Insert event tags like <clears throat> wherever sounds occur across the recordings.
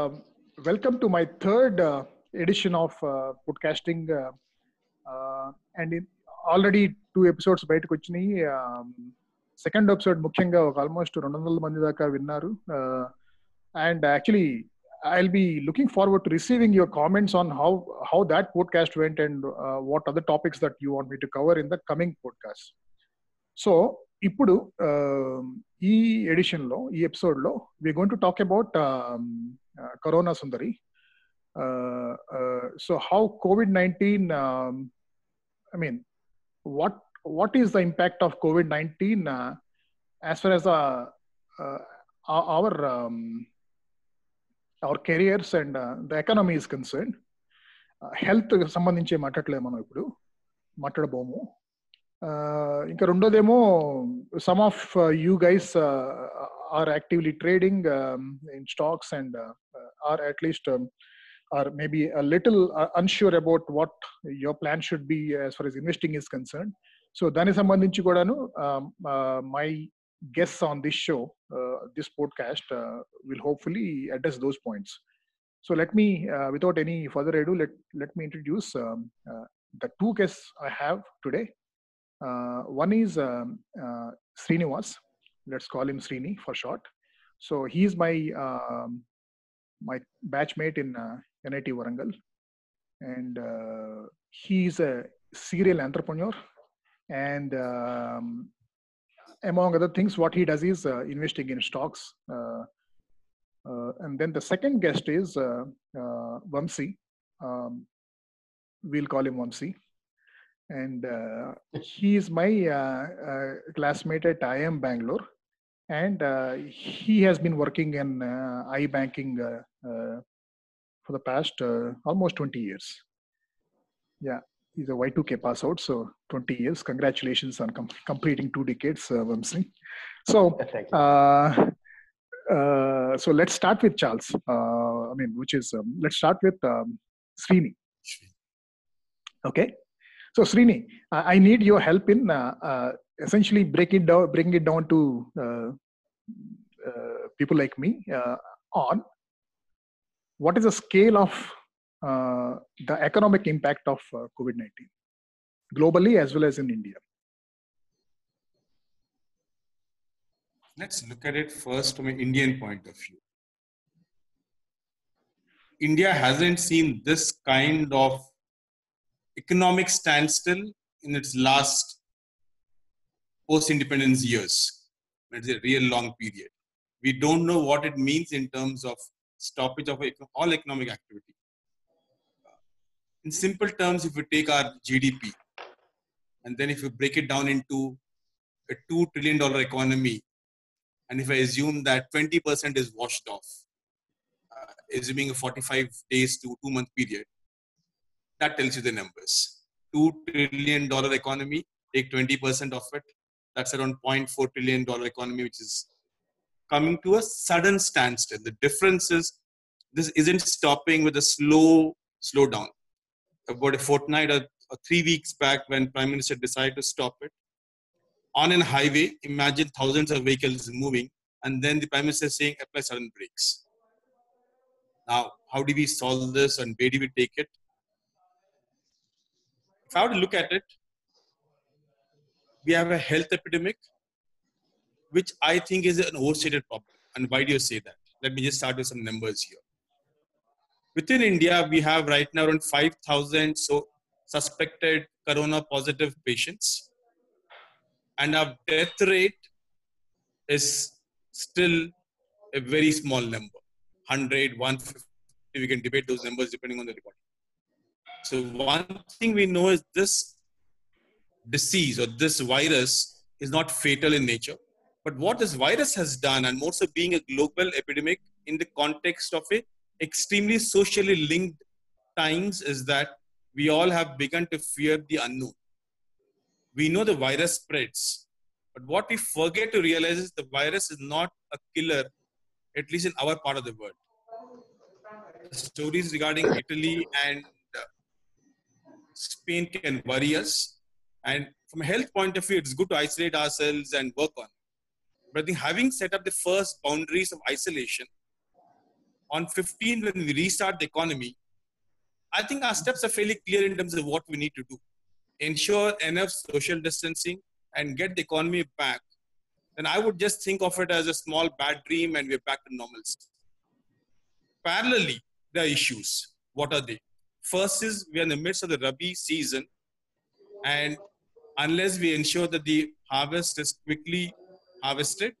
Um, welcome to my third uh, edition of uh, podcasting. Uh, uh, and in, already two episodes బయటకు వచ్చినాయి second episode ముఖ్యంగా ఒక almost రెండు వందల మంది దాకా విన్నారు and actually I'll be looking forward to receiving your comments on how how that podcast went and what other topics that you want me to cover in the coming podcast so ఇప్పుడు ఈ ఎడిషన్లో ఈ ఎపిసోడ్లో we going to talk about corona Sundari. So how COVID nineteen I mean what what is the impact of COVID nineteen as far as our our careers and the economy is concern health సంబంధించి మాట్లాడలేదు మనం ఇప్పుడు. మాట్లాడబోము. ఇంకా రెండోదేమో some of you guys are actively trading in stocks and are at least or maybe a little uh, unsure about what your plan should be as far as investing is concerned. So దానికి సంబంధించి కూడాను my guests on this show, uh, this podcast, uh, will hopefully address those points. So let me, without any further ado, let let me introduce um, the two guests I have today. one is um, Srinivas. Let's call him Srini for short. So he's my um, my batchmate in NIT Warangal, and uh, he's a serial entrepreneur. And um, among other things, what he does is uh, investing in stocks. Uh, and then the second guest is Vamsi. Um, we'll call him Vamsi. And he is my classmate at IIM Bangalore. And he has been working in iBanking for the past uh, almost 20 years. Yeah, he's a Y2K pass out, so 20 years. Congratulations on com- completing two decades, uh, Vamsi. So, uh, uh, so let's start with Charles. Uh, I mean, which is um, let's start with um, Srini. Okay, so Srini, I, need your help in uh, uh, essentially break it down, bring it down to uh, people like me on what is the scale of uh, the economic impact of uh, COVID 19 globally as well as in India? Let's look at it first from an Indian point of view. India hasn't seen this kind of economic standstill in its last post independence years. It's a real long period. We don't know what it means in terms of stoppage of all economic activity. In simple terms, if we take our GDP and then if we break it down into a $2 trillion economy, and if I assume that 20% is washed off, uh, assuming a 45 days to two month period, that tells you the numbers. $2 trillion economy, take 20% of it, that's around $0.4 trillion economy, which is coming to a sudden standstill. The difference is this isn't stopping with a slow slowdown. About a fortnight or, or, three weeks back, when Prime Minister decided to stop it, on an highway, imagine thousands of vehicles moving, and then the Prime Minister is saying apply sudden brakes. Now, how do we solve this and where do we take it? If I were to look at it, we have a health epidemic which I think is an overstated problem. And why do you say that? Let me just start with some numbers here. Within India, we have right now around 5,000 so suspected corona positive patients, and our death rate is still a very small number 100, 150. We can debate those numbers depending on the report. So, one thing we know is this disease or this virus is not fatal in nature but what this virus has done, and more so being a global epidemic in the context of a extremely socially linked times, is that we all have begun to fear the unknown. We know the virus spreads, but what we forget to realize is the virus is not a killer, at least in our part of the world. Stories regarding Italy and Spain can worry us. And from a health point of view, it's good to isolate ourselves and work on. But I think having set up the first boundaries of isolation, on 15 when we restart the economy, I think our steps are fairly clear in terms of what we need to do. Ensure enough social distancing and get the economy back. Then I would just think of it as a small bad dream and we're back to normalcy. Parallelly, there are issues. What are they? First is we are in the midst of the Rabi season, and unless we ensure that the harvest is quickly harvested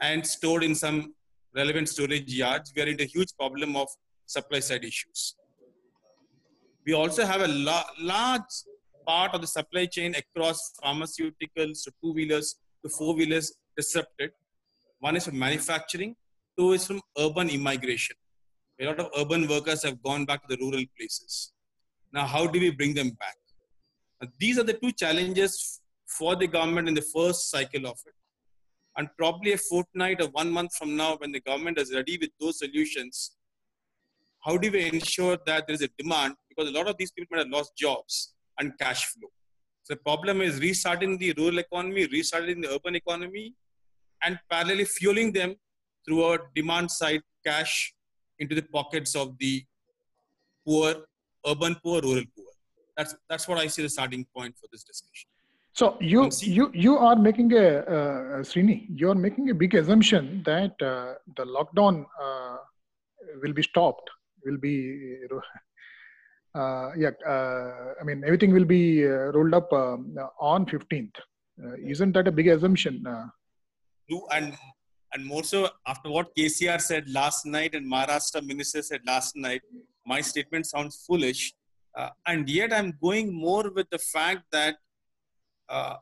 and stored in some relevant storage yards, we are in a huge problem of supply side issues. We also have a la- large part of the supply chain across pharmaceuticals to two wheelers to four wheelers disrupted. One is from manufacturing, two is from urban immigration. A lot of urban workers have gone back to the rural places. Now, how do we bring them back? Now, these are the two challenges for the government in the first cycle of it. And probably a fortnight or one month from now, when the government is ready with those solutions, how do we ensure that there is a demand? Because a lot of these people have lost jobs and cash flow. So the problem is restarting the rural economy, restarting the urban economy, and parallelly fueling them through a demand side cash into the pockets of the poor, urban poor, rural poor. That's that's what I see the starting point for this discussion. So you you you are making a uh, Srini, you are making a big assumption that uh, the lockdown uh, will be stopped, will be uh, <laughs> yeah. Uh, I mean everything will be uh, rolled up um, on 15th. isn't that a big assumption? and and more so after what KCR said last night and Maharashtra minister said last night, my statement sounds foolish. Uh, and yet I'm going more with the fact that uh,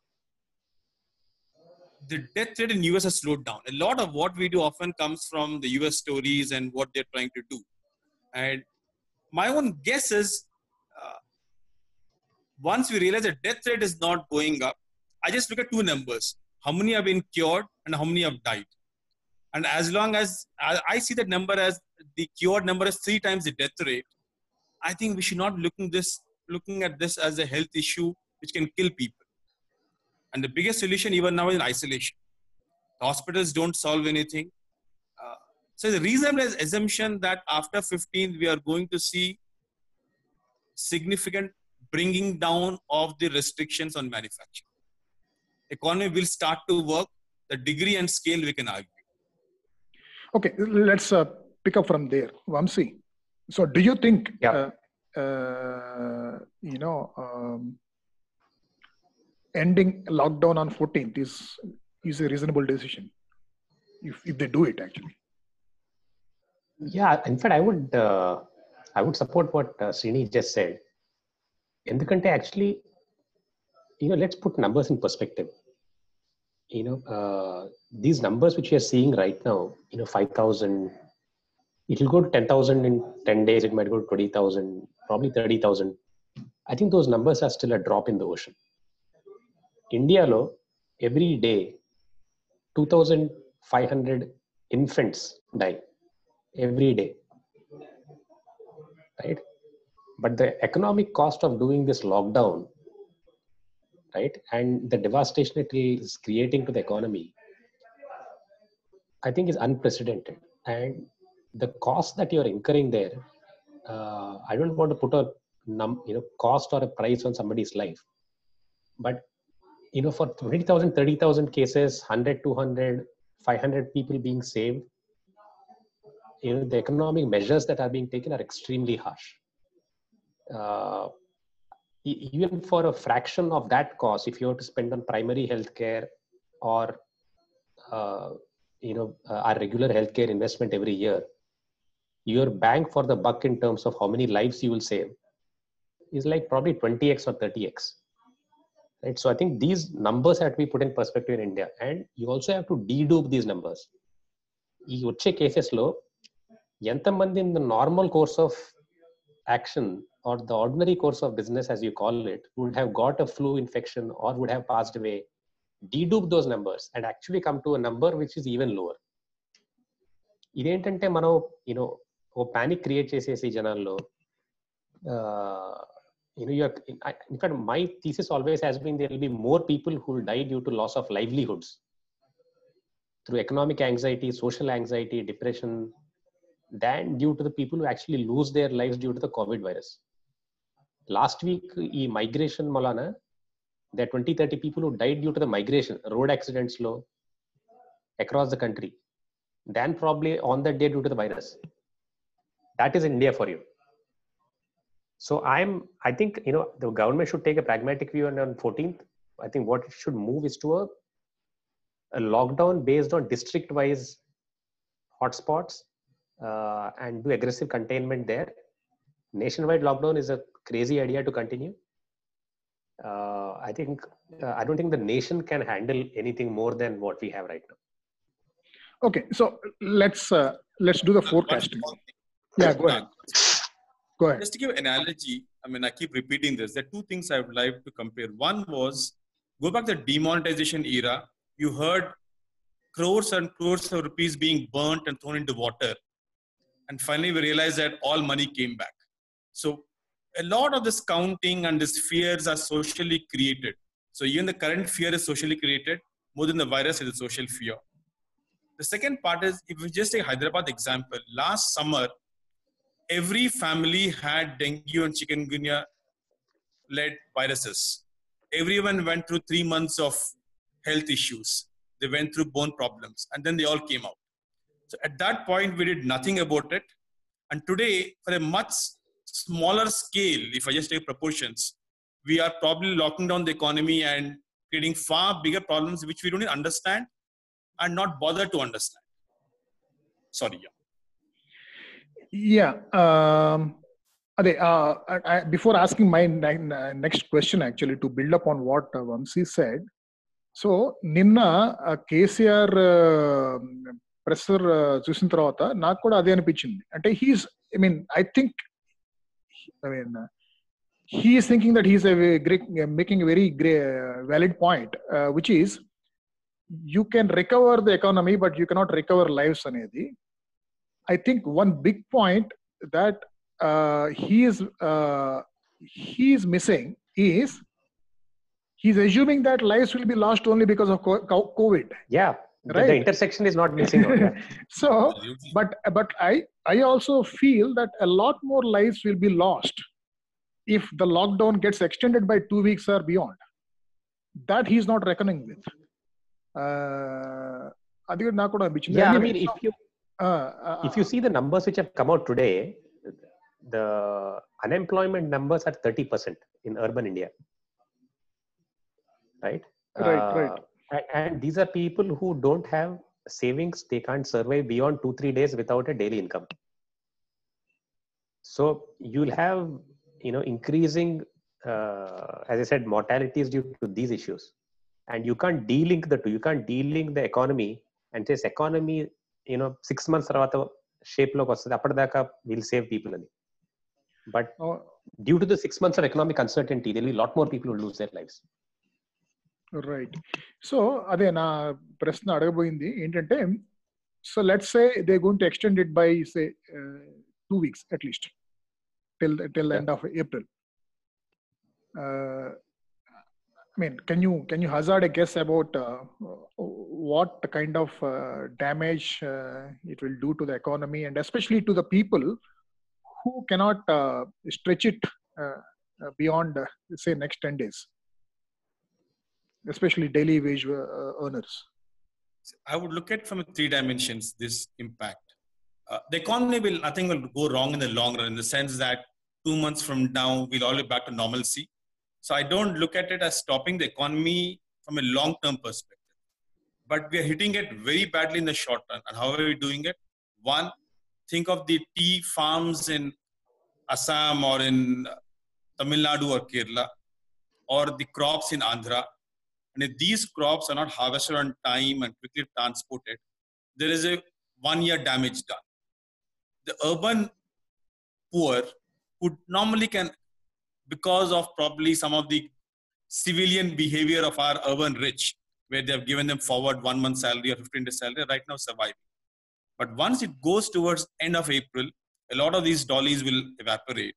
the death rate in US has slowed down. A lot of what we do often comes from the US stories and what they're trying to do. And my own guess is uh, once we realize that death rate is not going up, I just look at two numbers. How many have been cured and how many have died? And as long as I see that number as the cured number is three times the death rate, I think we should not looking this looking at this as a health issue which can kill people. And the biggest solution even now is isolation. The hospitals don't solve anything. Uh, so the reasonable assumption that after 15 we are going to see significant bringing down of the restrictions on manufacturing. Economy will start to work. The degree and scale we can argue. Okay, let's uh, pick up from there, Vamsi. So, do you think, yeah. uh, uh, you know, um, ending lockdown on 14th is is a reasonable decision if if they do it actually? Yeah, in fact, I would uh, I would support what uh, Srini just said. In the country, actually, you know, let's put numbers in perspective you know, uh, these numbers which we are seeing right now, you know, 5,000, it will go to 10,000 in 10 days, it might go to 20,000, probably 30,000. I think those numbers are still a drop in the ocean. India lo, every day, 2,500 infants die every day. Right? But the economic cost of doing this lockdown right? And the devastation it is creating to the economy, I think is unprecedented. And the cost that you're incurring there, uh, I don't want to put a num, you know, cost or a price on somebody's life, but you know, for 20,000, 30,000 cases, 100, 200, 500 people being saved, you know, the economic measures that are being taken are extremely harsh. Uh, even for a fraction of that cost, if you were to spend on primary healthcare or uh, you know uh, our regular healthcare investment every year, your bang for the buck in terms of how many lives you will save is like probably 20x or 30x. Right. So I think these numbers have to be put in perspective in India, and you also have to dedupe these numbers. ఈ వచ్చే కేసెస్లో ఎంతమంది in the normal course of action or the ordinary course of business, as you call it, would have got a flu infection or would have passed away, dedupe those numbers and actually come to a number which is even lower. ఇదేంటంటే మనం you know ఓ panic create చేసేసి జనాల్లో you know, you're, in fact, my thesis always has been there will be more people who will die due to loss of livelihoods through economic anxiety, social anxiety, depression, than due to the people who actually lose their lives due to the COVID virus. Last week, e migration malana, there are 20, 30 people who died due to the migration, road accidents low across the country, than probably on that day due to the virus. That is India for you. So I'm, I think, you know, the government should take a pragmatic view on 14th, I think what it should move is to a, a lockdown based on district wise hotspots uh, and do aggressive containment there. Nationwide lockdown is a crazy idea to continue. Uh, I think uh, I don't think the nation can handle anything more than what we have right now. Okay, so let's uh, let's do the forecasting. Yeah, go ahead. Go ahead. Just to give an analogy, I mean, I keep repeating this. There are two things I would like to compare. One was go back to the demonetization era. You heard crores and crores of rupees being burnt and thrown into water. And finally, we realized that all money came back. So, a lot of this counting and these fears are socially created. So, even the current fear is socially created more than the virus is a social fear. The second part is if we just take Hyderabad example, last summer, every family had dengue and chikungunya led viruses. Everyone went through three months of health issues. They went through bone problems and then they all came out. So at that point, we did nothing about it. And today, for a much smaller scale, if I just take proportions, we are probably locking down the economy and creating far bigger problems which we don't even understand and not bother to understand. Sorry, yeah. Yeah. Um, Ade, uh, I, I, before asking my ne- next question, actually, to build up on what uh, Vamsi said, so నిన్న KCR pressure చూసిన తర్వాత నాకు కూడా అదే అనిపించింది అంటే he's I mean I think I mean, he is thinking that he's a great, uh, making a very great, uh, valid point, uh, which is you can recover the economy, but you cannot recover lives, Anedi. I think one big point that uh, he is uh, he is missing is he's assuming that lives will be lost only because of COVID. Yeah, right. The intersection is not missing. <laughs> So, but but I I also feel that a lot more lives will be lost if the lockdown gets extended by two weeks or beyond. That he's not reckoning with. Uh, yeah, I mean, if you uh, uh, if you see the numbers which have come out today, the unemployment numbers are 30% in urban India right? Right, uh, right And these are people who don't have savings; they can't survive beyond two, three days without a daily income. So you'll have, you know, increasing, uh, as I said, mortalities due to these issues, and you can't de-link the two. You can't de-link the economy and this economy, you know, six months తర్వాత shape లోకి వస్తుంది అప్పటిదాకా will save people అని but due to the six months of economic uncertainty Dil be lot more people will lose their lifes right so అదే నా ప్రశ్న అడగబోయింది ఏంటంటే so let's say they going to extend it by say two weeks at least till till end of April I mean, can you can you hazard a guess about uh, what kind of uh, damage uh, it will do to the economy and especially to the people who cannot stretch it beyond, say, next ten days? Especially daily wage uh, earners? I would look at from three dimensions this impact. Uh, the economy will nothing will go wrong in the long run in the sense that two months from now we'll all be back to normalcy. So I don't look at it as stopping the economy from a long-term perspective. But we are hitting it very badly in the short run. And how are we doing it? One, think of the tea farms in Assam or in Tamil Nadu or Kerala, or the crops in Andhra, and if these crops are not harvested on time and quickly transported, there is a one year damage done. The urban poor who normally can, because of probably some of the civilian behavior of our urban rich, where they have given them forward one month salary or 15 days salary, right now surviving. But once it goes towards end of April, a lot of these dollies will evaporate.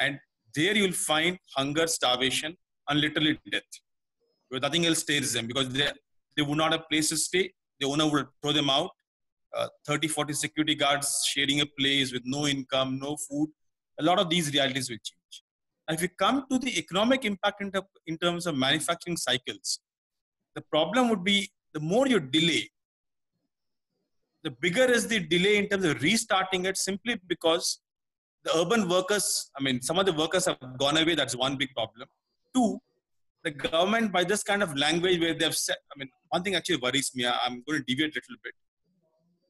And there you'll find hunger, starvation, and literally death because nothing else stays them because they, they would not have place to stay. The owner would throw them out uh, 30, 40 security guards sharing a place with no income, no food. A lot of these realities will change. If we come to the economic impact in, ter- in terms of manufacturing cycles, the problem would be the more you delay, the bigger is the delay in terms of restarting it simply because the urban workers, I mean, some of the workers have gone away. That's one big problem. Two, the government, by this kind of language where they've said, I mean, one thing actually worries me. I'm going to deviate a little bit.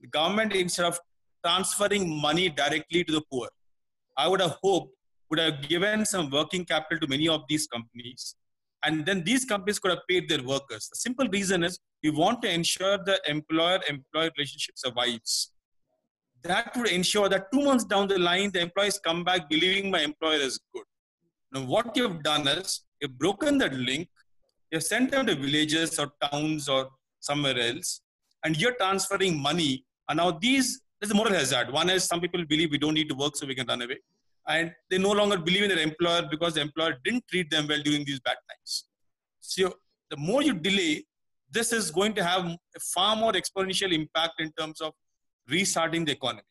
The government, instead of transferring money directly to the poor, I would have hoped would have given some working capital to many of these companies. And then these companies could have paid their workers. The simple reason is we want to ensure the employer employee relationship survives that would ensure that two months down the line, the employees come back believing my employer is good. Now, what you've done is you've broken that link, you've sent them to villages or towns or somewhere else, and you're transferring money. And now these, there's a moral hazard. One is some people believe we don't need to work so we can run away. And they no longer believe in their employer because the employer didn't treat them well during these bad times. So the more you delay, this is going to have a far more exponential impact in terms of restarting the economy.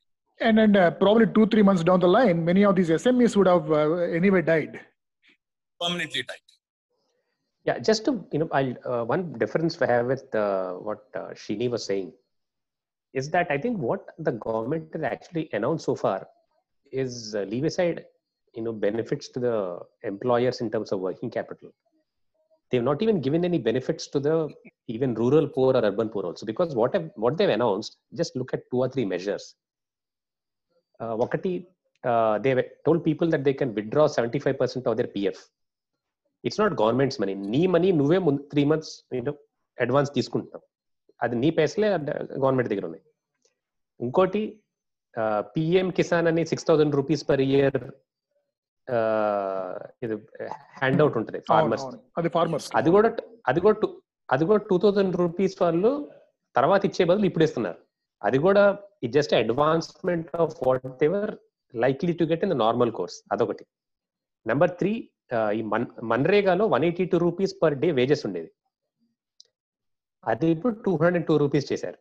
And then uh, probably two, three months down the line, many of these SMEs would have uh, anyway died permanently tight. Yeah just to you know i uh, one difference i have with uh, what uh, Srini was saying is that i think what the government has actually announced so far is uh, leave aside you know benefits to the employers in terms of working capital. They've not even given any benefits to the even rural poor or urban poor also because what have, what they've announced just look at two or three measures. Uh, wakati uh, they've told people that they can withdraw 75% of their pf it's not government's money నీ money నువ్వే ముందు three months advance తీసుకుంటున్నావు. అది నీ పైసలే government దగ్గర ఉన్నాయి. ఇంకోటి పిఎం కిసాన్ అని six thousand rupees per year ఇది హ్యాండ్ అవుట్ ఉంటుంది ఫార్మర్స్ అది ఫార్మర్స్ అది కూడా అది కూడా అది కూడా టూ థౌసండ్ రూపీస్ వాళ్ళు తర్వాత ఇచ్చే బదులు ఇప్పుడు ఇస్తున్నారు. అది కూడా it just advancement of what ever likely to get in the normal course అదొకటి. నెంబర్ త్రీ ఈ మన్ మన్రేగాలో one eighty two rupees per day wages ఉండేది. అది ఇప్పుడు టూ హండ్రెడ్ టూ రూపీస్ చేశారు.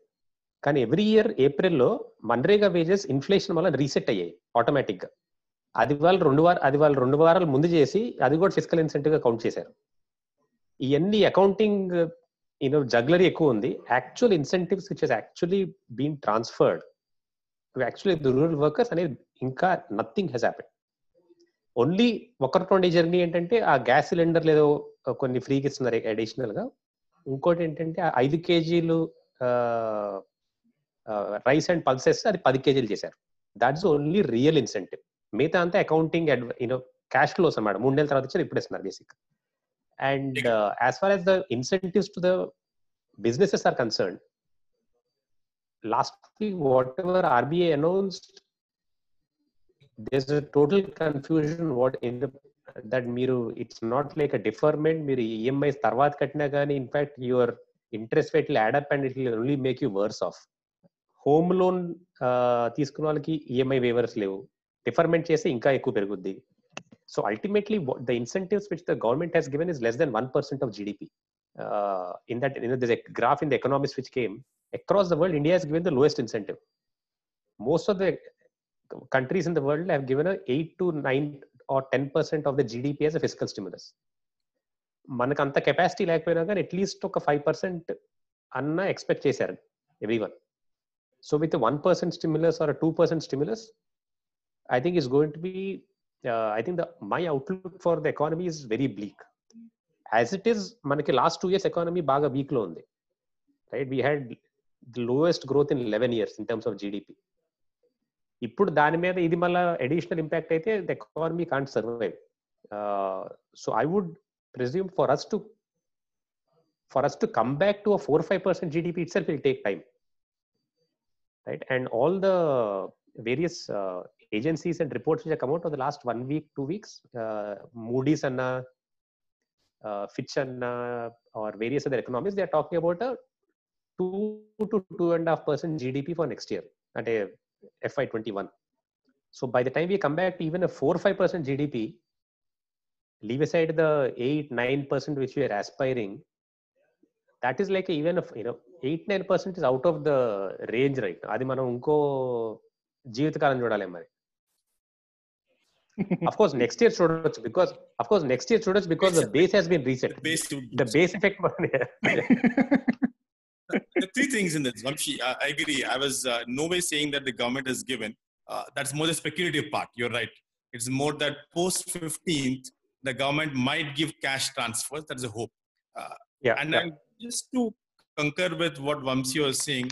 కానీ ఎవ్రీ ఇయర్ ఏప్రిల్లో మన్రేగా వేజెస్ ఇన్ఫ్లేషన్ వల్ల రీసెట్ అయ్యాయి ఆటోమేటిక్గా. అది వాళ్ళు రెండు వారాలు అది వాళ్ళు రెండు వారాలు ముందు చేసి అది కూడా ఫిజికల్ ఇన్సెంటివ్గా కౌంట్ చేశారు. ఇవన్నీ అకౌంటింగ్ యూనో జగ్లరీ ఎక్కువ ఉంది. Actual incentives which actually been transferred actually rural workers అనేది ఇంకా నథింగ్ హెస్ హ్యాపెన్ ఓన్లీ ఒకటి జర్నీ ఏంటంటే ఆ గ్యాస్ సిలిండర్ లేదో కొన్ని ఫ్రీకి ఇస్తున్నారు అడిషనల్గా ఇంకోటి ఏంటంటే ఐదు కేజీలు రైస్ అండ్ పల్సెస్ అది పది కేజీలు చేశారు. దాట్స్ ఓన్లీ రియల్ ఇన్సెంటివ్ మిగతా అంతా అకౌంటింగ్ యూనో క్యాష్ ఫ్లోస్ అన్నమాట. మూడు నెలల తర్వాత వచ్చి ఇప్పుడు ఇస్తున్నారు basic and as far as the incentives to the businesses are concern last what ever RBI announced does total confusion what what మీరు it's not like a deferment మీరు EMIs తర్వాత కట్టినా కానీ in fact your interest rate add up and it only make you worse off home loan తీసుకున్న వాళ్ళకి EMI weavers లేవు. Deferment చేస్తే ఇంకా ఎక్కువ పెరుగుద్ది. So ultimately the incentives which the government has given is less than one percent of GDP in that in this graph in the economics which came across the world India has given the lowest incentive most of the countries in the world have given a 8 to 9 or 10% of the GDP as a fiscal stimulus. మనకు అంత capacity లేకపోయినా కానీ at least ఒక five percent అన్న expect చేశారు every one so with one percent stimulus or two percent stimulus I think is going to be I think the my outlook for the economy is very bleak as it is మనకి last two years economy బాగా week లో ఉంది right we had the lowest growth in eleven years in terms of GDP ఇప్పుడు దాని మీద ఇది మళ్ళీ additional impact అయితే the economy can't survive so I would presume for us to for us to come back to four five percent GDP itself will take time right and all the various agencies and reports which come out of the last one week two weeks Moody's అన్న Fitch అన్న are various other economics they are talking about two to two and half percent GDP for next year అంటే FY21. So by the time we come back to even a 4-5% GDP, leave aside the 8-9% which we are aspiring, that is like a, even a, you know eight nine percent is out of the range right అది మనం ఇంకో జీవితకాలం చూడాలి మరి of course next year చూడొచ్చు because of course next year చూడొచ్చు because the base Hess been reset Base to, the base effect <laughs> there are <laughs> three things in this. Vamsi, I, I agree. I was uh, no way saying that the government has given. Uh, that's more the speculative part. You're right. It's more that post 15th, the government might give cash transfers. That's a hope. Uh, yeah and then just to concur with what Vamsi was saying,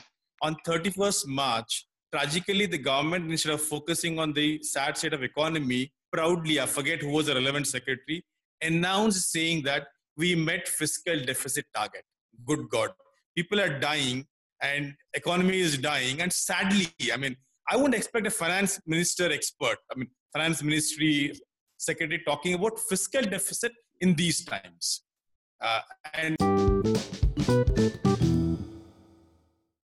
on 31st March, tragically, the government, instead of focusing on the sad state of economy, proudly, I forget who was the relevant secretary, announced saying that we met fiscal deficit target. Good God. People are dying and economy is dying. And sadly, I mean, I wouldn't expect a finance minister expert, I mean, finance ministry secretary talking about fiscal deficit in these times. Uh, and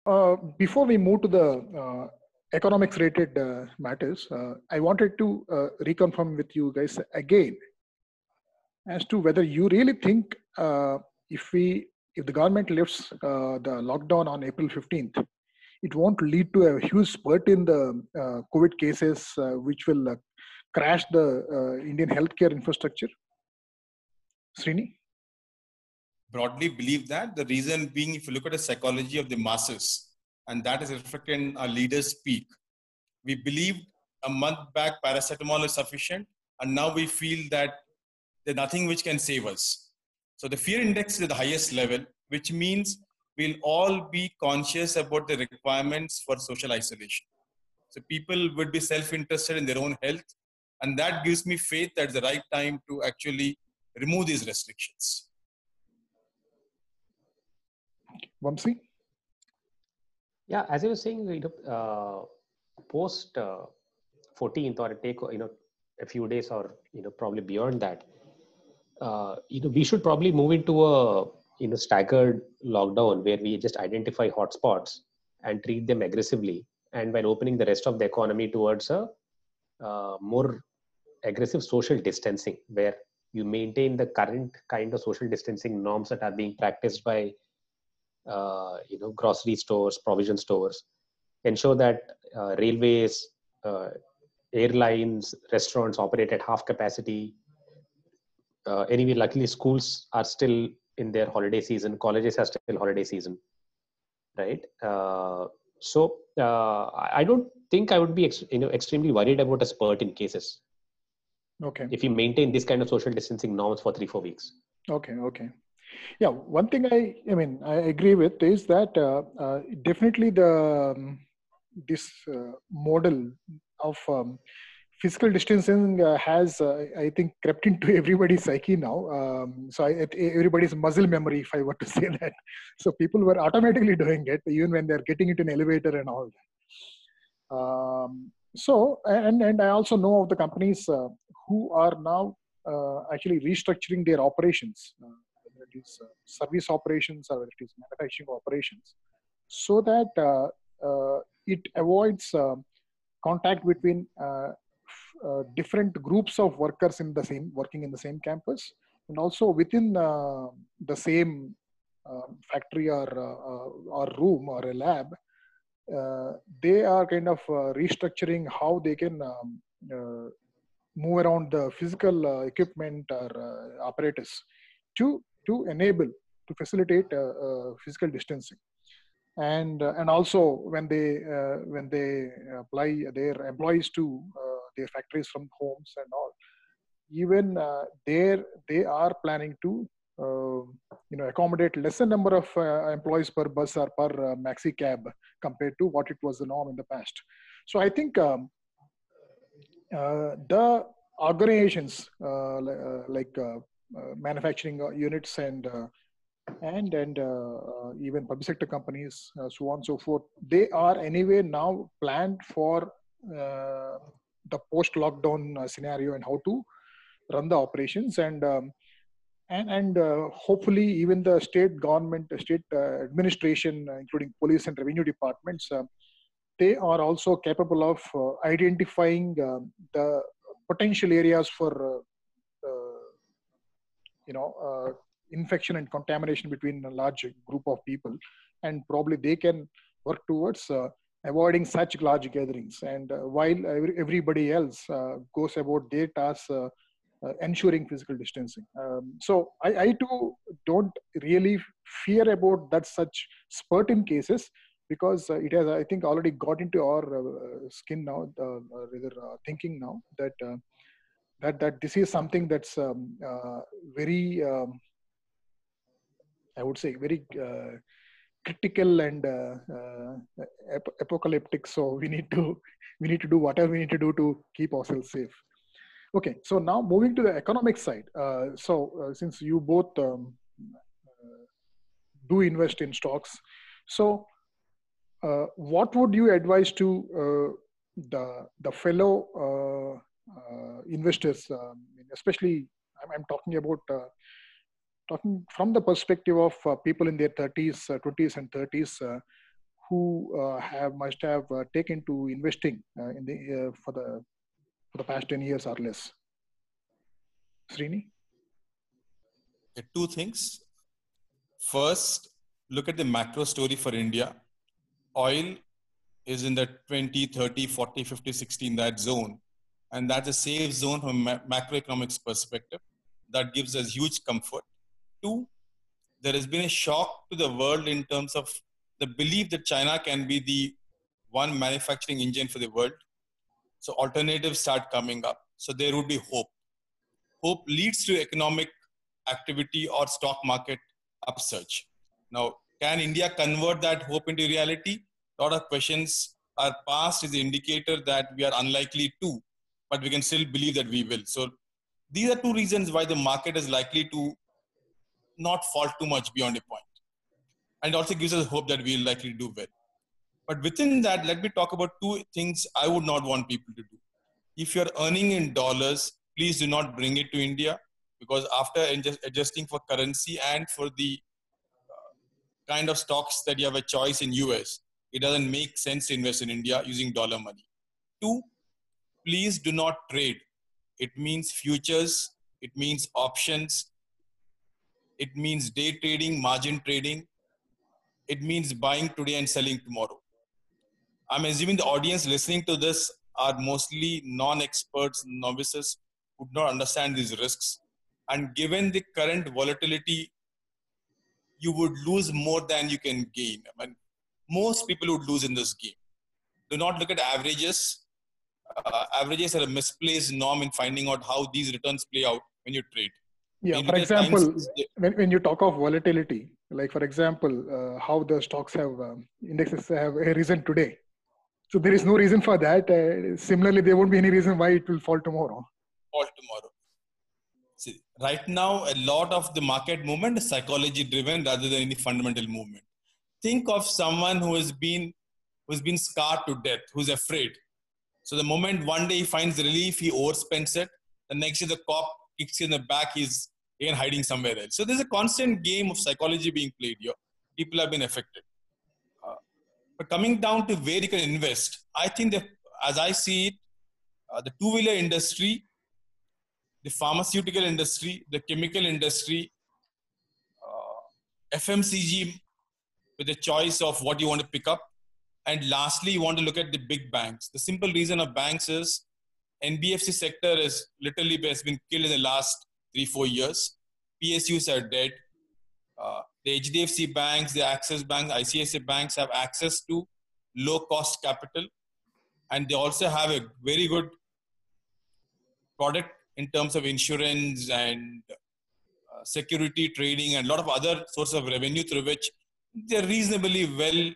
Uh, before we move to the uh, economics related uh, matters, uh, I wanted to uh, reconfirm with you guys again as to whether you really think if we if the government lifts uh, the lockdown on April 15th, it won't lead to a huge spurt in the uh, COVID cases, uh, which will crash the Indian healthcare infrastructure. Srini? broadly believe that. The reason being, if you look at the psychology of the masses, and that is reflected in our leaders speak. We believed a month back paracetamol is sufficient, and now we feel that there's nothing which can save us. So the fear index is at the highest level, which means we'll all be conscious about the requirements for social isolation. So people would be self-interested in their own health, and that gives me faith that it's the right time to actually remove these restrictions. Vamsi? Yeah, as I was saying, you know, uh, post uh, 14th or take you know a few days or you know probably beyond that, uh, you know we should probably move into a you know staggered lockdown where we just identify hotspots and treat them aggressively, and while opening the rest of the economy towards a uh, more aggressive social distancing where you maintain the current kind of social distancing norms that are being practiced by uh, you know grocery stores provision stores ensure that uh, railways uh, airlines restaurants operate at half capacity uh, anyway luckily schools are still in their holiday season colleges are still holiday season right uh, so uh, i don't think i would be ex- you know extremely worried about a spurt in cases Okay. if you maintain this kind of social distancing norms for three four weeks Okay, okay. Yeah, one thing I, I mean, I agree with is that uh, uh, definitely the um, this uh, model of um, physical distancing uh, has, uh, I think, crept into <laughs> everybody's psyche now. Um, so I, everybody's muscle memory, if I were to <laughs> say that. So people were automatically doing it, even when they're getting into an elevator and all that. Um, so, and and I also know of the companies uh, who are now uh, actually restructuring their operations, uh, whether it is uh, service operations or it is manufacturing operations, so that it avoids uh, contact between uh, uh, different groups of workers in the same working in the same campus, and also within uh, the same uh, factory or uh, or room or a lab. They are kind of restructuring how they can um, move around the physical equipment or apparatus to to enable to facilitate physical distancing and uh, and also when they uh, when they apply their employees to uh, their factories from homes and all. Even uh, there they are planning to uh, you know accommodate lesser number of uh, employees per bus or per uh, maxi cab compared to what it was the norm in the past. So i think um, uh, the organizations uh, like manufacturing units and and and even public sector companies, so on and so forth, they are anyway now planned for the post-lockdown uh, scenario and how to run the operations. And um, and and uh, hopefully even the state government, uh, state uh, administration, uh, including police and revenue departments, uh, they are also capable of identifying uh, the potential areas for you know infection and contamination between a large group of people. And probably they can work towards avoiding such large gatherings. And uh, while every, everybody else uh, goes about their tasks, uh, uh, ensuring physical distancing. Um, so I, I too don't really fear about that such spurt in cases because uh, it has I think already got into our skin now, rather thinking now that that that this is something that's um, very um, I would say very critical and uh, uh, ap- apocalyptic. So we need to we need to do whatever we need to do to keep ourselves safe. Okay so now moving to the economic side. Uh, so uh, since you both um, uh, do invest in stocks so uh, what would you advise to the the fellow investors um, especially I'm, I'm, talking about talking from the perspective of uh, people in their 30s, uh, 20s, and 30s uh, who uh, have must have uh, taken to investing in the for the for the past 10 years or less. Srini? Two things. First, look at the macro story for India. Oil is in the 20, 30, 40, 50, 60 in that zone. And that's a safe zone from a macroeconomics perspective. That gives us huge comfort two, there has been a shock to the world in terms of the belief that China can be the one manufacturing engine for the world. So alternatives start coming up. So there would be hope. Hope leads to economic activity or stock market upsurge. Now, can India convert that hope into reality? A lot of questions. Our past is the indicator that we are unlikely to, but we can still believe that we will. So these are two reasons why the market is likely to not fall too much beyond a point. And it also gives us hope that we'll likely do well. But within that, let me talk about two things I would not want people to do. If you're earning in dollars, please do not bring it to India because after adjusting for currency and for the uh, kind of stocks that you have a choice in US, it doesn't make sense to invest in India using dollar money. Two, please do not trade. It means futures, it means options, it means day trading, margin trading. It means buying today and selling tomorrow. I'm assuming the audience listening to this are mostly non-experts, novices who do not understand these risks. And given the current volatility, you would lose more than you can gain. I mean, most people would lose in this game. Do not look at averages. Uh, averages are a misplaced norm in finding out how these returns play out when you trade yeah for example when, when you talk of volatility like for example uh, how the stocks have um, indexes have risen today. So there is no reason for that. Uh, similarly there won't be any reason why it will fall tomorrow. Fall tomorrow. See, right now a lot of the market movement is psychology driven rather than any fundamental movement. Think of someone who has been who's been scarred to death who's afraid. So the moment one day he finds relief he overspends it. The next day the cop kicks him in the back he's again hiding somewhere else. So there's a constant game of psychology being played here. People have been affected. Uh, but coming down to where you can invest, I think that as I see it, uh, the two-wheeler industry, the pharmaceutical industry, the chemical industry, uh, FMCG with the choice of what you want to pick up. And lastly, you want to look at the big banks. The simple reason of banks is NBFC sector is literally has been killed in the last three, four years. PSUs are dead. Uh, the HDFC banks, the Axis banks, ICICI banks have access to low cost capital. And they also have a very good product in terms of insurance and uh, security trading and a lot of other sources of revenue through which they're reasonably well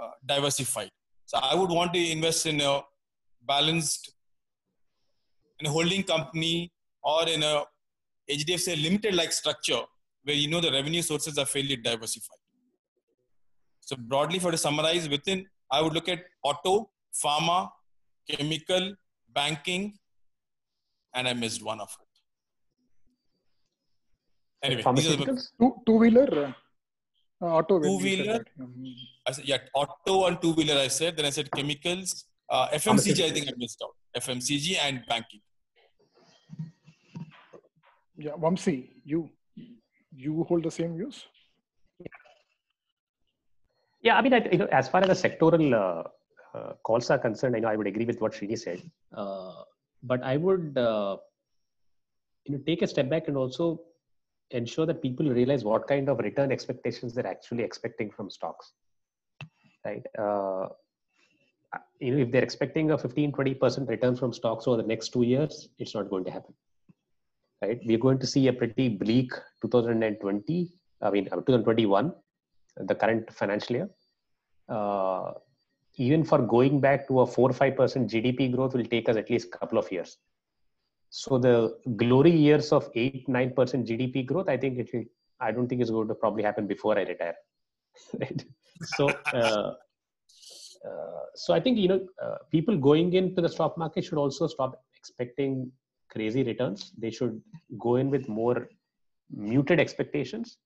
uh, diversified. So I would want to invest in a balanced, in a holding company or in a HDFC limited like structure where you know the revenue sources are fairly diversified. So broadly for to summarize within, I would look at auto, pharma, chemical, banking, and I missed one of it. Anyway, Pharmaceuticals? Two, two-wheeler? Uh, auto. Two-wheeler? I said, yeah, auto and two-wheeler I said. Then I said chemicals. Uh, FMCG, I think I missed out. FMCG and banking. Yeah, Vamsi, you you hold the same views? Yeah, I mean, I, you know, as far as the sectoral uh, uh, calls are concerned, I know I would agree with what Srini said, uh, but I would, uh, you know, take a step back and also ensure that people realize what kind of return expectations they're actually expecting from stocks, right? Uh, you know, if they're expecting a 15, 20% return from stocks over the next two years, it's not going to happen, right? We're going to see a pretty bleak 2020, I mean, 2021 the current financial year. Uh, even for going back to a 4 5% GDP growth will take us at least a couple of years. So the glory years of 8 9% GDP growth, I think it will, I don't think it's going to probably happen before I retire. <laughs> So, uh, uh, so I think you know uh, people going into the stock market should also stop expecting crazy returns. They should go in with more muted expectations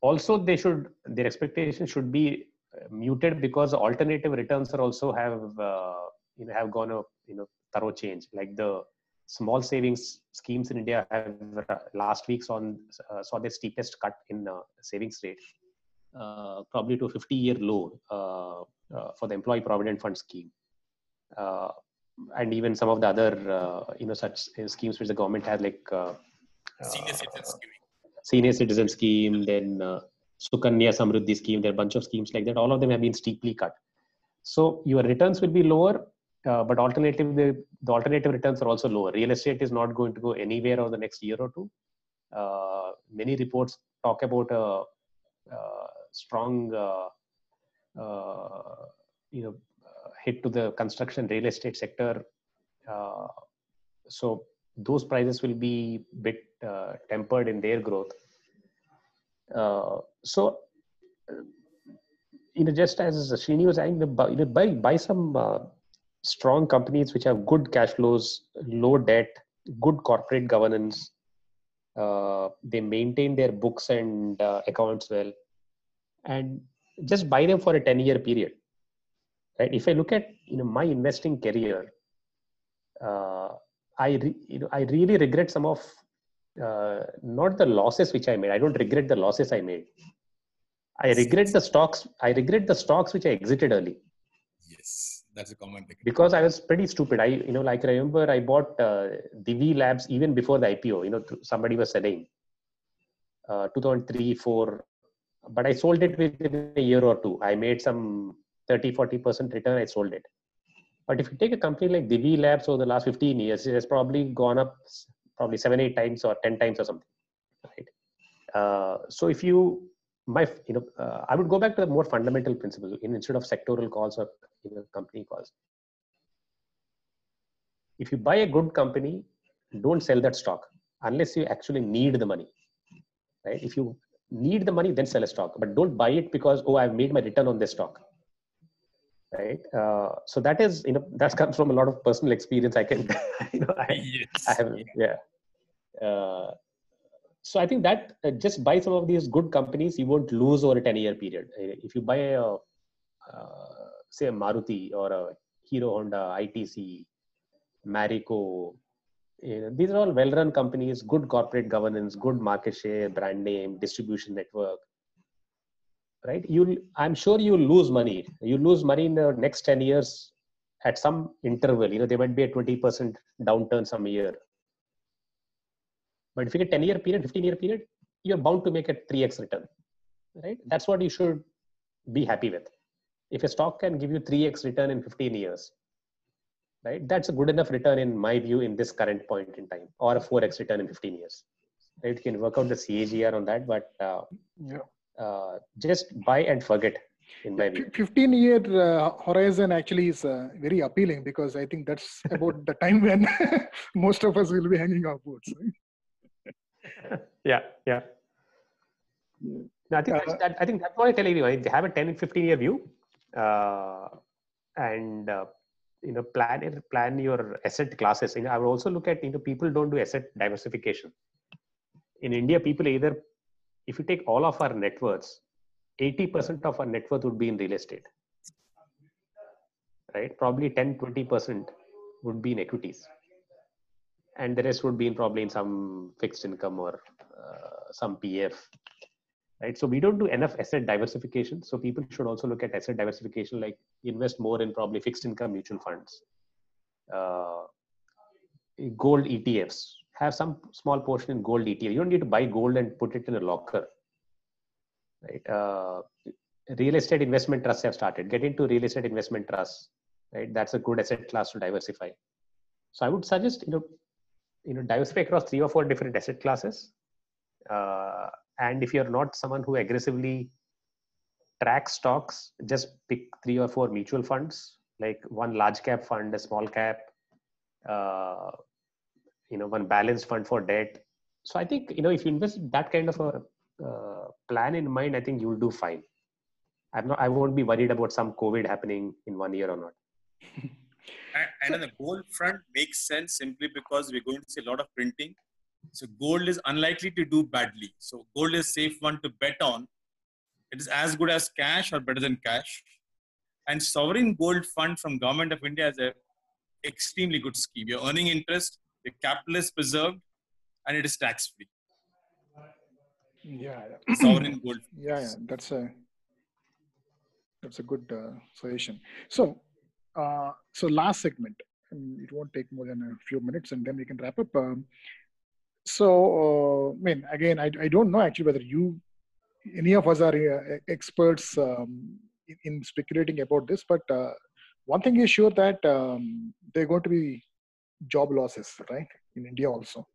also they should their expectations should be uh, muted because alternative returns are also have uh, you know have gone a you know thorough change like the small savings schemes in india have uh, last week on uh, saw the steepest cut in uh, savings rate uh, probably to a 50 year low for the employee provident fund scheme and even some of the other you know such schemes which the government has like senior citizen scheme senior citizen scheme, then uh, Sukanya Samriddhi scheme. There are a bunch of schemes like that. All of them have been steeply cut. So your returns will be lower, uh, but alternative the, alternative returns are also lower. Real estate is not going to go anywhere over the next year or two. Uh, many reports talk about a, a strong, uh, uh, you know, hit to the construction real estate sector. Uh, so those prices will be bit uh, tempered in their growth. Uh, so, you know, just as Srini was saying, you know, buy, buy some uh, strong companies which have good cash flows, low debt, good corporate governance. Uh, they maintain their books and uh, accounts well, and just buy them for a 10 year period. Right? If I look at you know my investing career, uh, I re, you know I really regret some of uh, not the losses which I made. I don't regret the losses I made. I regret the stocks. I regret the stocks which I exited early. Yes, that's a common thing. Because I was pretty stupid. I you know like I remember I bought uh, Divi Labs even before the IPO. You know somebody was selling. Uh, 2003 4 but i sold it within a year or two i made some 30 40% return i sold it but if you take a company like Divi Labs over the last 15 years, it has probably gone up probably seven, eight times or 10 times or something. Right. Uh, so if you, my, you know, uh, I would go back to the more fundamental principle in, instead of sectoral calls or you know, company calls. If you buy a good company, don't sell that stock unless you actually need the money. Right. If you need the money, then sell a stock, but don't buy it because, oh, I've made my return on this stock right? Uh, so that is you know that comes from a lot of personal experience i can <laughs> you know i, yes. I have yeah. Uh, so i think that uh, just buy some of these good companies you won't lose over a 10 year period. Uh, if you buy a uh, say a maruti or a hero honda itc marico you know, these are all well run companies good corporate governance good market share brand name distribution network right? You'll i'm sure you'll lose money. You lose money in the next 10 years at some interval. You know there might be a 20% downturn some year. But if you get 10 year period 15 year period you're bound to make a 3x return right? That's what you should be happy with. If a stock can give you 3x return in 15 years right that's a good enough return in my view in this current point in time or a 4x return in 15 years. Right you can work out the cagr on that but uh, yeah just buy and forget in my view 15 year uh, horizon actually is uh, very appealing because i think that's about the <laughs> time when <laughs> most of us will be hanging our boots <laughs> yeah yeah no, I think uh, that, I think that's what I tell everyone. They have a 10 and 15 year view, uh, and uh, you know plan plan your asset classes. You know, I would also look at you know people don't do asset diversification. In India, people either if you take all of our net worths, 80% of our net worth would be in real estate. Right? Probably 10, 20% would be in equities. And the rest would be in probably in some fixed income or uh, some PF. right? So we don't do enough asset diversification. So people should also look at asset diversification, like invest more in probably fixed income mutual funds, uh, gold ETFs. Have some small portion in gold ETF. You don't need to buy gold and put it in a locker, right? Uh, real estate investment trusts have started. Get into real estate investment trusts, right? That's a good asset class to diversify. So I would suggest you know, you know, diversify across three or four different asset classes. Uh, and if you're not someone who aggressively tracks stocks, just pick three or four mutual funds, like one large cap fund, a small cap, uh, you know, one balanced fund for debt. So I think you know if you invest that kind of a uh, plan in mind, I think you'll do fine. I'm not. I won't be worried about some COVID happening in one year or not. <laughs> and, on the gold front makes sense simply because we're going to see a lot of printing. So gold is unlikely to do badly. So gold is safe one to bet on. It is as good as cash or better than cash. And sovereign gold fund from government of India is a extremely good scheme. You're earning interest, the capital is preserved, and it is tax free. Yeah, yeah. sovereign gold. <clears throat> Yeah, yeah, that's a that's a good uh, suggestion. So uh, so last segment, it won't take more than a few minutes, and then we can wrap up. Um, so, uh, I mean, again, I, I don't know actually whether you, any of us are uh, experts um, in, in, speculating about this, but uh, one thing is sure that um, there are going to be job losses, right, in India also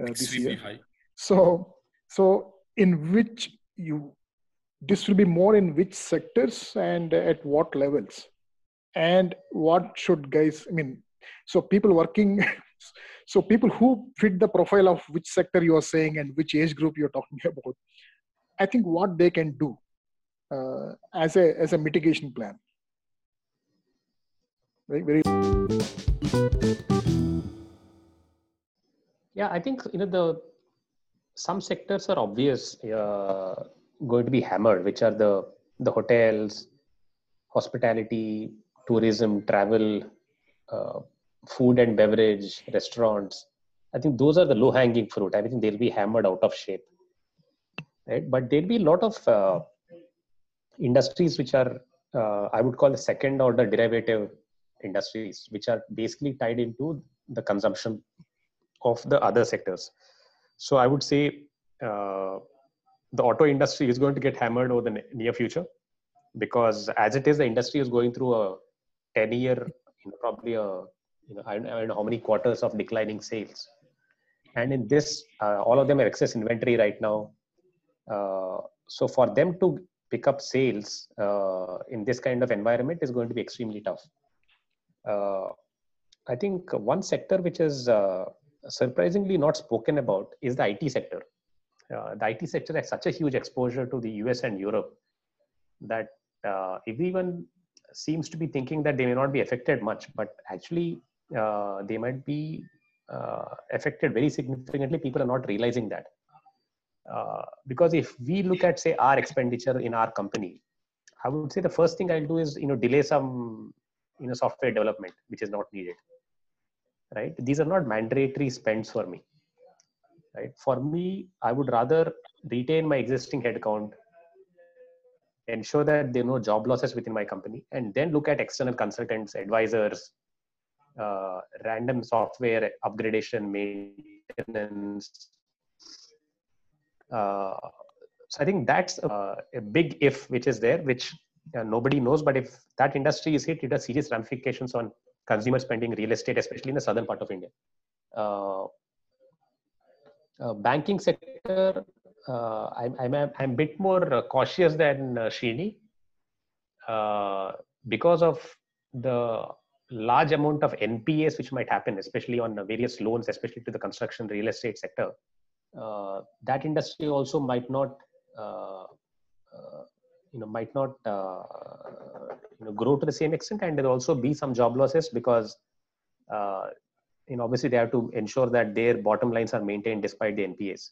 uh, this year. High. So, so in which you, this will be more in which sectors and at what levels? and what should guys i mean so people working <laughs> so people who fit the profile of which sector you are saying and which age group you're talking <laughs> about i think what they can do uh, as a as a mitigation plan very very yeah i think you know the some sectors are obvious uh, going to be hammered which are the the hotels hospitality tourism, travel, uh, food and beverage, restaurants. I think those are the low hanging fruit. I think they'll be hammered out of shape. Right? But there'll be a lot of uh, industries which are, uh, I would call the second order derivative industries, which are basically tied into the consumption of the other sectors. So I would say uh, the auto industry is going to get hammered over the near future because as it is, the industry is going through a 10 year, you know, probably a, you know, I don't, know how many quarters of declining sales. And in this, uh, all of them have excess inventory right now. Uh, so for them to pick up sales uh, in this kind of environment is going to be extremely tough. Uh, I think one sector which is uh, surprisingly not spoken about is the IT sector. Uh, the IT sector has such a huge exposure to the US and Europe that everyone seems to be thinking that they may not be affected much, but actually uh, they might be uh, affected very significantly. People are not realizing that. Uh, because if we look at say our expenditure in our company, I would say the first thing I'll do is you know delay some you know software development which is not needed. Right? These are not mandatory spends for me. Right? For me, I would rather retain my existing headcount ensure that there are no job losses within my company and then look at external consultants advisors uh, random software upgradation maintenance uh, so i think that's uh, a big if which is there which uh, nobody knows but if that industry is hit it has serious ramifications on consumer spending real estate especially in the southern part of india uh, uh, banking sector uh, I'm, I'm, I'm a bit more uh, cautious than uh, Srini uh, because of the large amount of NPAs which might happen, especially on various loans, especially to the construction real estate sector. Uh, that industry also might not, uh, you know, might not, you know, grow to the same extent, and there'll also be some job losses because, you know, obviously they have to ensure that their bottom lines are maintained despite the NPAs.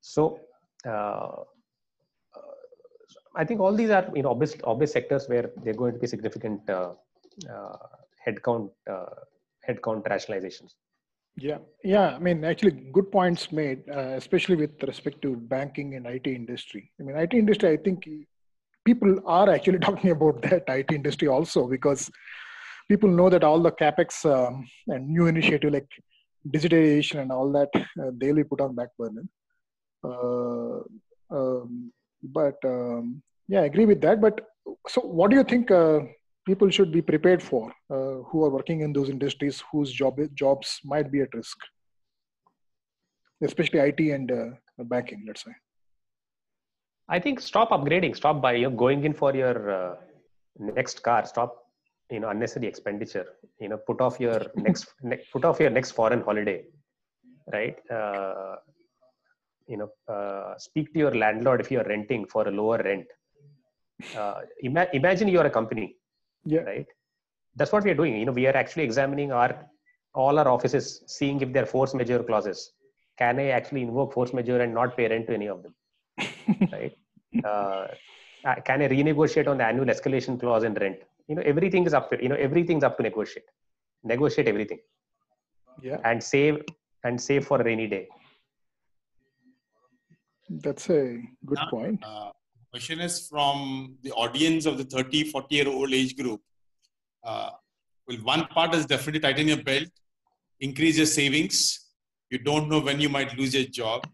So uh, I think all these are you know obvious obvious sectors where there are going to be significant uh, uh, headcount uh, headcount rationalizations. Yeah, yeah. I mean, actually, good points made, uh, especially with respect to banking and IT industry. I mean, IT industry. I think people are actually <laughs> talking about that IT industry also because people know that all the capex um, and new initiative like digitization and all that uh, they'll be put on back burner. Uh, um, but um, yeah, I agree with that. But so, what do you think? Uh, people should be prepared for uh, who are working in those industries whose job jobs might be at risk especially it and uh, banking let's say i think stop upgrading stop by you going in for your uh, next car. Stop you know unnecessary expenditure. You know put off your <laughs> next ne- put off your next foreign holiday right? Uh, you know uh, speak to your landlord if you are renting for a lower rent. Uh, ima- imagine you are a company yeah. right? That's what we are doing. You know we are actually examining our all our offices seeing if there are force majeure clauses. Can i actually invoke force majeure and not pay rent to any of them right? Uh, uh, can i renegotiate on the annual escalation clause in rent? You know everything is up to you know everything's up to negotiate. Negotiate everything. Yeah. And save and save for a rainy day. That's a good Now, point. Uh, question is from the audience of the 30, 40 year old age group. Uh, well, one part is definitely tighten your belt, increase your savings. You don't know when you might lose your job.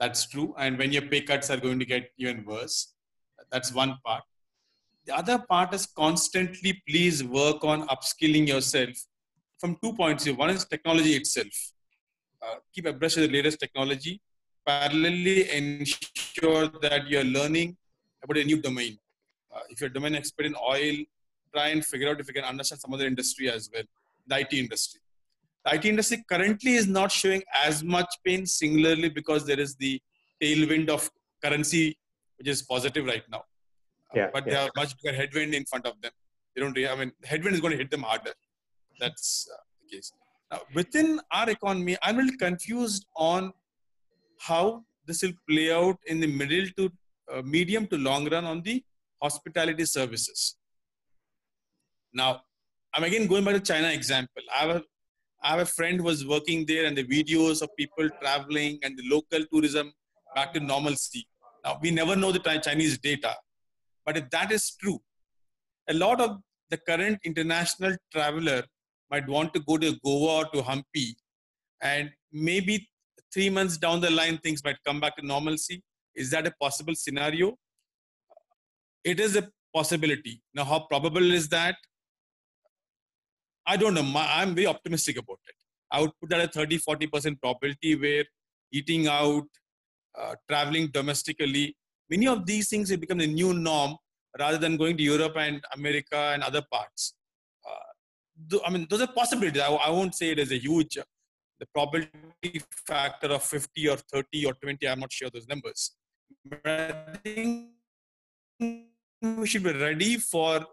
That's true. And when your pay cuts are going to get even worse. That's one part. The other part is constantly please work on upskilling yourself from two points view. One is technology itself. Uh, keep abreast of the latest technology. Parallelly, ensure that you're learning about a new domain. Uh, if you're a domain expert in oil, try and figure out if you can understand some other industry as well, the IT industry. The IT industry currently is not showing as much pain, singularly because there is the tailwind of currency, which is positive right now. Yeah, but yeah. they have much bigger headwind in front of them. They don't. Really, I mean, headwind is going to hit them harder. That's uh, the case. Now, within our economy, I'm a little confused on how this will play out in the middle to uh, medium to long run on the hospitality services. Now, I'm again going by the China example. I have a, I have a friend who was working there, and the videos of people traveling and the local tourism back to normalcy. Now, we never know the Chinese data, but if that is true, a lot of the current international traveler might want to go to Goa or to Hampi, and maybe three months down the line, things might come back to normalcy. Is that a possible scenario? It is a possibility. Now, how probable is that? I don't know. My, I'm very optimistic about it. I would put that at 30 40% probability where eating out, uh, traveling domestically, many of these things have become the new norm rather than going to Europe and America and other parts. Uh, tho- I mean, those are possibilities. I, won't say it is a huge, the probability factor of 50 or 30 or 20, I'm not sure those numbers. But I think we should be ready for,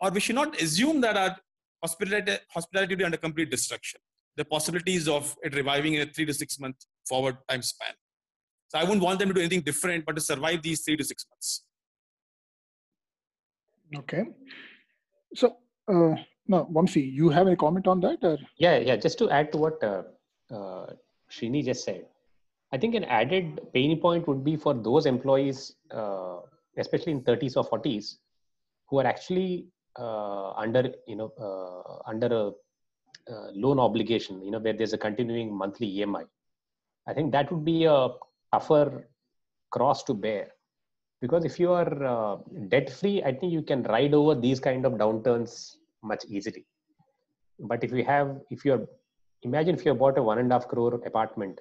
or we should not assume that our hospitality, hospitality will be under complete destruction. The possibilities of it reviving in a three to six month forward time span. So I wouldn't want them to do anything different, but to survive these three to six months. okay so uh, no Vamsi, you have a comment on that or Yeah, yeah. Just to add to what uh, uh, Srini just said, I think an added pain point would be for those employees, uh, especially in 30s or 40s, who are actually under, you know, uh, under a uh, loan obligation, you know, where there's a continuing monthly EMI. I think that would be a tougher cross to bear because if you are uh, debt free, I think you can ride over these kind of downturns much easily but if you have if you're imagine if you bought a one and a half crore apartment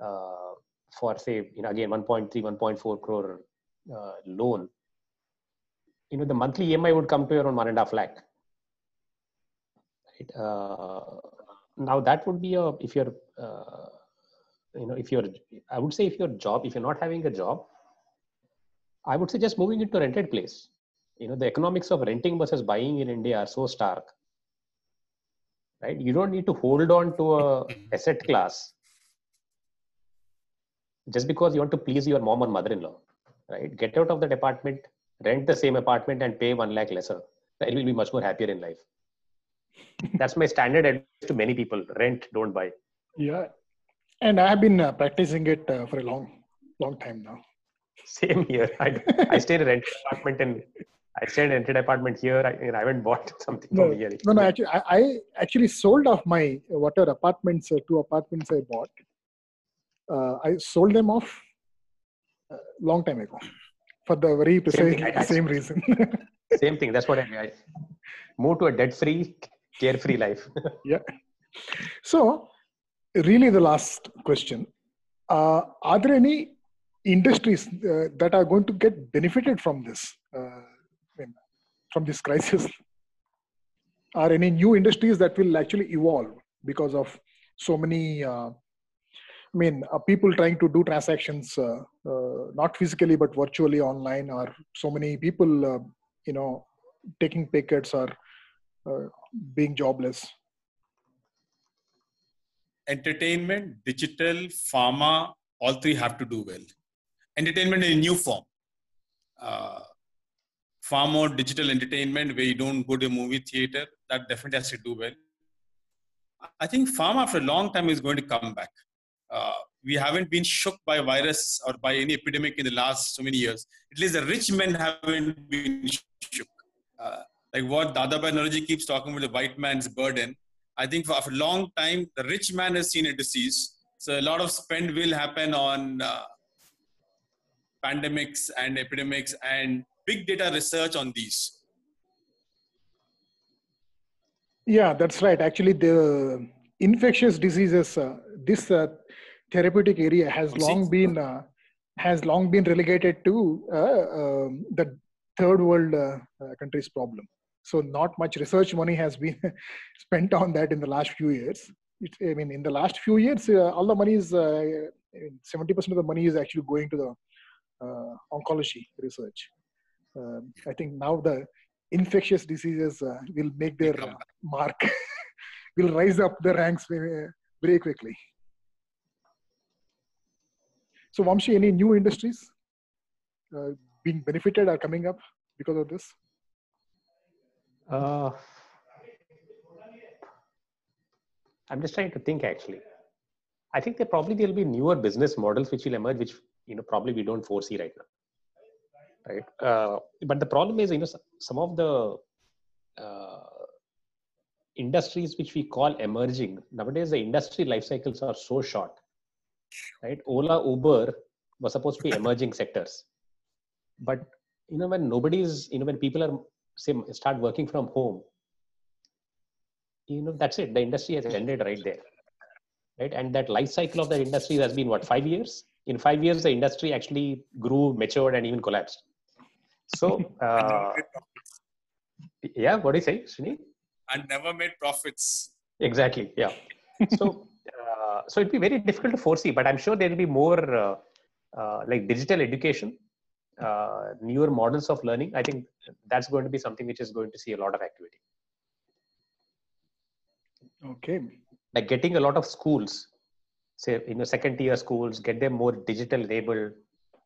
uh, for say you know again 1.3 1.4 crore uh, loan you know the monthly emi would come to around one and a half lakh. Right uh, now that would be a if you're uh, you know if you're i would say if your job if you're not having a job i would say just moving into a rented place. You know the economics of renting versus buying in india are so stark. Right? You don't need to hold on to a <laughs> asset class just because you want to please your mom or mother-in-law. Right? Get out of that apartment rent the same apartment and pay one lakh lesser you will be much more happier in life That's my standard advice to many people: rent, don't buy. Yeah, and I have been uh, practicing it uh, for a long, long time now. Same here. I, I stayed in a rented apartment and I stayed in a rented apartment here. I, I haven't bought <laughs> something No, from here. no, no. Actually, I, I actually sold off my whatever apartments, uh, two apartments I bought. Uh, I sold them off a long time ago for the very precise thing, same reason. <laughs> Same thing. That's what I, I moved to a debt-free, carefree life. <laughs> yeah. So, really, the last question: uh, Are there any industries uh, that are going to get benefited from this, uh, from this crisis? Are any new industries that will actually evolve because of so many? I mean, uh, people trying to do transactions uh, uh, not physically but virtually online, or so many people, uh, you know, taking pay cuts or uh, being jobless. entertainment, digital, pharma, all three have to do well. Entertainment in a new form. Uh, far more digital entertainment where you don't go to a movie theater, that definitely has to do well. I think pharma for a long time is going to come back. Uh, we haven't been shook by virus or by any epidemic in the last so many years. At least the rich men haven't been shook. Uh, like what Dadabhai Naoroji keeps talking about the white man's burden. I think for, for a long time, the rich man has seen a disease. So a lot of spend will happen on uh, pandemics and epidemics and big data research on these. Yeah, that's right. Actually, the infectious diseases, uh, this uh, therapeutic area has long been uh, has long been relegated to uh, um, the third world uh, countries' problem. So, not much research money has been <laughs> spent on that in the last few years. It's, I mean, in the last few years, uh, all the money is seventy percent of the money is actually going to the uh, oncology research. Um, I think now the infectious diseases uh, will make their uh, mark, <laughs> will rise up the ranks very, very quickly. So, Vamsi, any new industries uh, being benefited or coming up because of this? Uh, I'm just trying to think actually. I think there probably there'll be newer business models which will emerge, which you know probably we don't foresee right now. Right. Uh, but the problem is, you know, some of the uh, industries which we call emerging nowadays, the industry life cycles are so short. Right. Ola, Uber were supposed to be emerging sectors, but you know when nobody's, you know, when people are say start working from home you know that's it. The industry has ended right there right? And that life cycle of that industry has been what five years? In five years the industry actually grew matured and even collapsed. So uh, yeah what do you say Srini? and never made profits. exactly yeah. So uh, so it'd be very difficult to foresee but i'm sure there'll be more uh, uh, like digital education uh, newer models of learning. I think that's going to be something which is going to see a lot of activity. Okay. like getting a lot of schools say you know second tier schools get them more digital enabled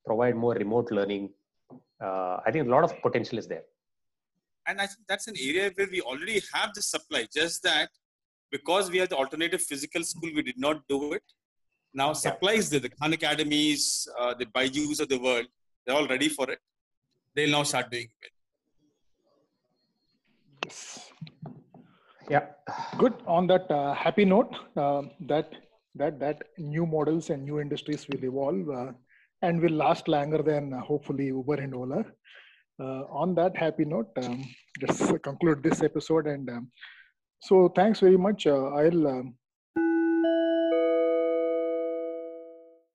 provide more remote learning. Uh, i think a lot of potential is there. And I think that's an area where we already have the supply, just that because we have the alternative physical school, we did not do it. Now, supplies there, the Khan Academies, uh, the Byju's of the world, they're all ready for it. They'll now start doing it. Yes. yeah Good. On that uh, happy note, uh, that that that new models and new industries will evolve uh, and will last longer than uh, hopefully Uber and Ola. Uh, on that happy note, um, just conclude this episode. And um, so, thanks very much. Uh, I'll um,